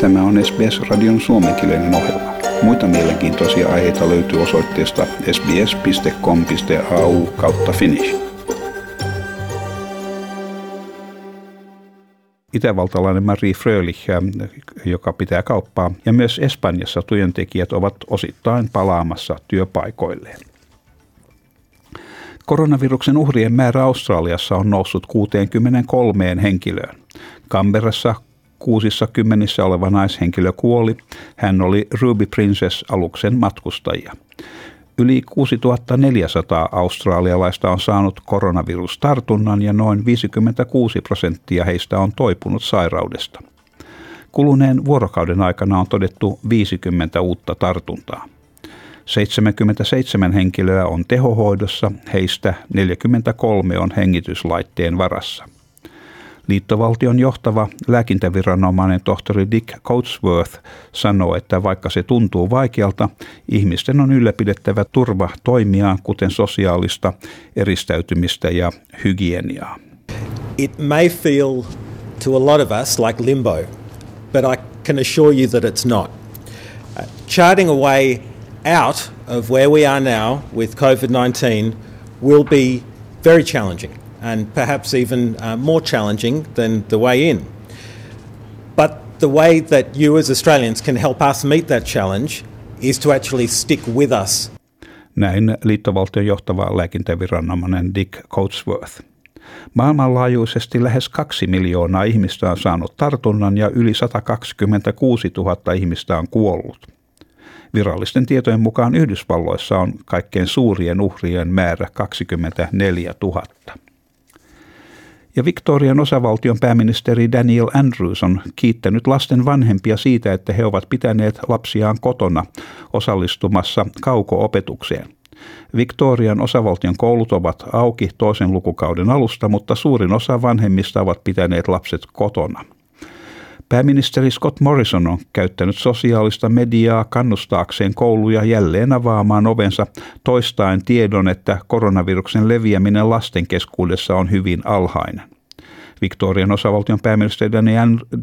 Tämä on SBS-radion suomenkielinen ohjelma. Muita mielenkiintoisia aiheita löytyy osoitteesta sbs.com.au kautta finnish. Itävaltalainen Marie Frölich, joka pitää kauppaa, ja myös Espanjassa työntekijät ovat osittain palaamassa työpaikoilleen. Koronaviruksen uhrien määrä Australiassa on noussut 63 henkilöön. Kamberassa kuusissa kymmenissä oleva naishenkilö kuoli. Hän oli Ruby Princess-aluksen matkustajia. Yli 6400 australialaista on saanut koronavirustartunnan ja noin 56 prosenttia heistä on toipunut sairaudesta. Kuluneen vuorokauden aikana on todettu 50 uutta tartuntaa. 77 henkilöä on tehohoidossa, heistä 43 on hengityslaitteen varassa. Liittovaltion johtava lääkintäviranomainen tohtori Dick Coatsworth sanoo, että vaikka se tuntuu vaikealta, ihmisten on ylläpidettävä turva toimiaan, kuten sosiaalista eristäytymistä ja hygieniaa. It may feel to a lot of us like limbo, but I can assure you that it's not. Charting a way out of where we are now with COVID 19 will be very challenging and perhaps even uh, more challenging than the way in. But the way that you as Australians can help us meet that challenge is to actually stick with us. Näin liittovaltion johtava lääkintäviranomainen Dick Coatsworth. Maailmanlaajuisesti lähes kaksi miljoonaa ihmistä on saanut tartunnan ja yli 126 000 ihmistä on kuollut. Virallisten tietojen mukaan Yhdysvalloissa on kaikkein suurien uhrien määrä 24 000. Ja Victorian osavaltion pääministeri Daniel Andrews on kiittänyt lasten vanhempia siitä, että he ovat pitäneet lapsiaan kotona osallistumassa kauko-opetukseen. Victorian osavaltion koulut ovat auki toisen lukukauden alusta, mutta suurin osa vanhemmista ovat pitäneet lapset kotona. Pääministeri Scott Morrison on käyttänyt sosiaalista mediaa kannustaakseen kouluja jälleen avaamaan ovensa toistaen tiedon, että koronaviruksen leviäminen lasten keskuudessa on hyvin alhainen. Victorian osavaltion pääministeri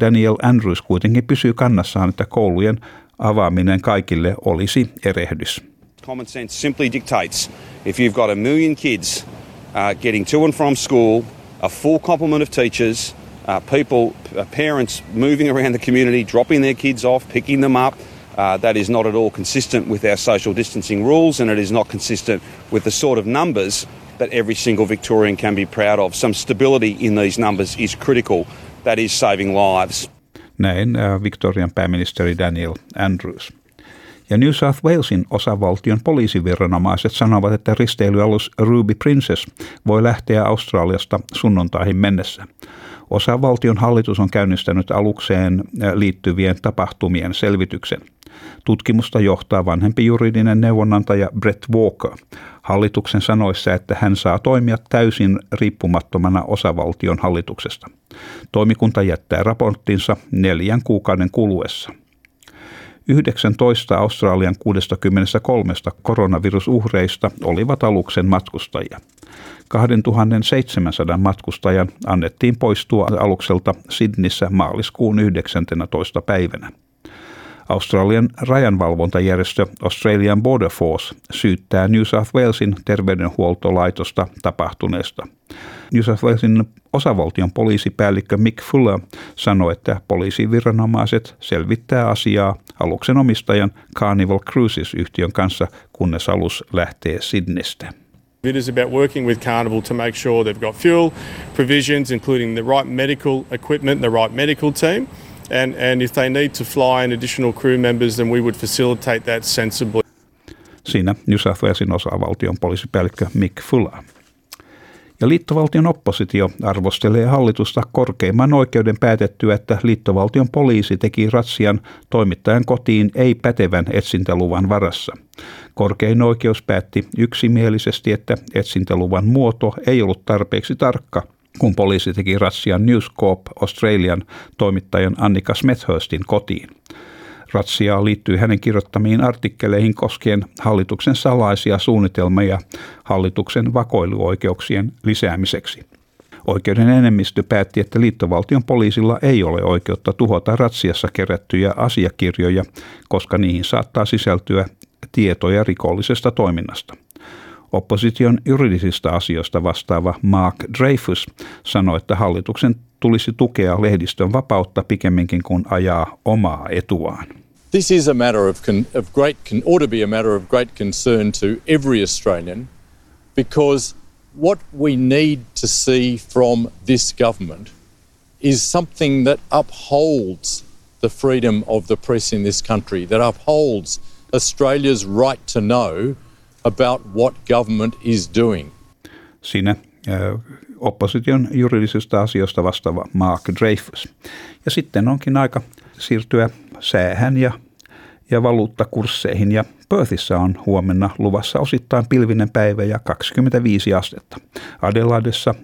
Daniel Andrews kuitenkin pysyy kannassaan, että koulujen avaaminen kaikille olisi erehdys. Common sense simply dictates if you've got a million kids uh, getting to and from school, a full complement of teachers, uh, people, uh, parents moving around the community, dropping their kids off, picking them up. Uh, that is not at all consistent with our social distancing rules, and it is not consistent with the sort of numbers that every single Victorian can be proud of. Some stability in these numbers is critical. That is saving lives. Näin uh, Victorian pääministeri Daniel Andrews. Ja New South Walesin osavaltion poliisiviranomaiset sanovat, että risteilyalus Ruby Princess voi lähteä Australiasta sunnuntaihin mennessä. Osavaltion hallitus on käynnistänyt alukseen liittyvien tapahtumien selvityksen. Tutkimusta johtaa vanhempi juridinen neuvonantaja Brett Walker hallituksen sanoissa, että hän saa toimia täysin riippumattomana osavaltion hallituksesta. Toimikunta jättää raporttinsa neljän kuukauden kuluessa – 19 Australian 63 koronavirusuhreista olivat aluksen matkustajia. 2700 matkustajan annettiin poistua alukselta Sydneyssä maaliskuun 19. päivänä. Australian rajanvalvontajärjestö Australian Border Force syyttää New South Walesin terveydenhuoltolaitosta tapahtuneesta. New South Walesin osavaltion poliisipäällikkö Mick Fuller sanoi, että poliisiviranomaiset selvittää asiaa aluksen omistajan Carnival Cruises-yhtiön kanssa, kunnes alus lähtee Sydneystä. It is about working with Carnival to make sure they've got fuel provisions, including the right medical equipment, the right medical team. And, and if they need to fly in additional crew members, then we would facilitate that sensibly. Siinä New South Walesin osavaltion poliisipäällikkö Mick Fuller. Ja liittovaltion oppositio arvostelee hallitusta korkeimman oikeuden päätettyä, että liittovaltion poliisi teki ratsian toimittajan kotiin ei-pätevän etsintäluvan varassa. Korkein oikeus päätti yksimielisesti, että etsintäluvan muoto ei ollut tarpeeksi tarkka – kun poliisi teki ratsian News Corp Australian toimittajan Annika Smethhurstin kotiin. Ratsiaan liittyy hänen kirjoittamiin artikkeleihin koskien hallituksen salaisia suunnitelmia hallituksen vakoiluoikeuksien lisäämiseksi. Oikeuden enemmistö päätti, että liittovaltion poliisilla ei ole oikeutta tuhota ratsiassa kerättyjä asiakirjoja, koska niihin saattaa sisältyä tietoja rikollisesta toiminnasta. Opposition juridisista asioista vastaava Mark Dreyfus sanoi, että hallituksen tulisi tukea lehdistön vapautta pikemminkin kuin ajaa omaa etuaan. This is a matter of, con- of great, con- ought to be a matter of great concern to every Australian because what we need to see from this government is something that upholds the freedom of the press in this country, that upholds Australia's right to know about what government is doing. Siinä opposition juridisista asioista vastaava Mark Dreyfus. Ja sitten onkin aika siirtyä säähän ja, ja valuuttakursseihin. Ja Perthissä on huomenna luvassa osittain pilvinen päivä ja 25 astetta. Adelaidessa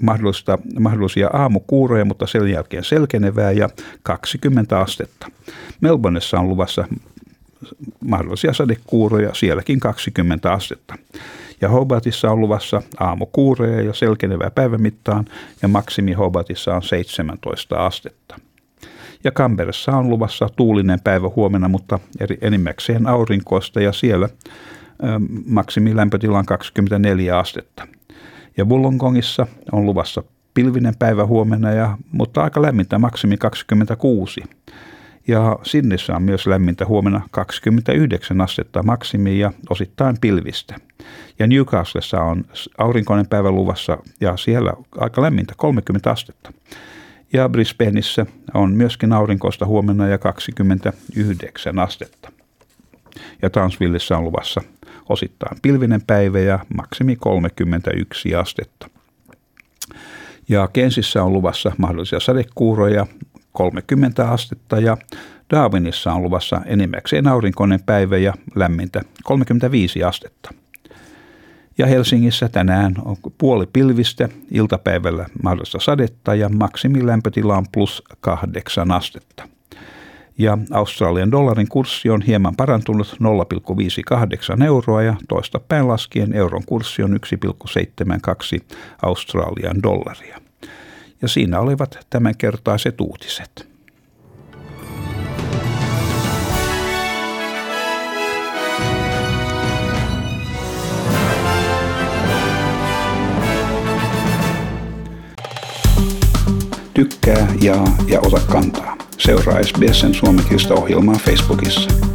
mahdollista, mahdollisia aamukuuroja, mutta sen jälkeen selkenevää ja 20 astetta. Melbourneissa on luvassa mahdollisia sadekuuroja, sielläkin 20 astetta. Ja Hobartissa on luvassa aamukuureja ja selkenevää päivämittaan ja maksimi Hobartissa on 17 astetta. Ja Kamperessa on luvassa tuulinen päivä huomenna, mutta eri, enimmäkseen aurinkoista ja siellä ö, lämpötila on 24 astetta. Ja Wollongongissa on luvassa pilvinen päivä huomenna, ja, mutta aika lämmintä maksimi 26. Ja Sinnissä on myös lämmintä huomenna 29 astetta maksimi ja osittain pilvistä. Ja Newcastlessa on aurinkoinen päivä luvassa ja siellä aika lämmintä 30 astetta. Ja Brisbaneissa on myöskin aurinkoista huomenna ja 29 astetta. Ja Townsvillessä on luvassa osittain pilvinen päivä ja maksimi 31 astetta. Ja Kensissä on luvassa mahdollisia sadekuuroja 30 astetta ja Darwinissa on luvassa enimmäkseen aurinkoinen päivä ja lämmintä 35 astetta. Ja Helsingissä tänään on puoli pilvistä, iltapäivällä mahdollista sadetta ja maksimilämpötila on plus kahdeksan astetta. Ja Australian dollarin kurssi on hieman parantunut 0,58 euroa ja toista päin laskien euron kurssi on 1,72 Australian dollaria. Ja siinä olivat tämänkertaiset uutiset. Tykkää, jaa ja ota kantaa. Seuraa SBSn suomenkielistä ohjelmaa Facebookissa.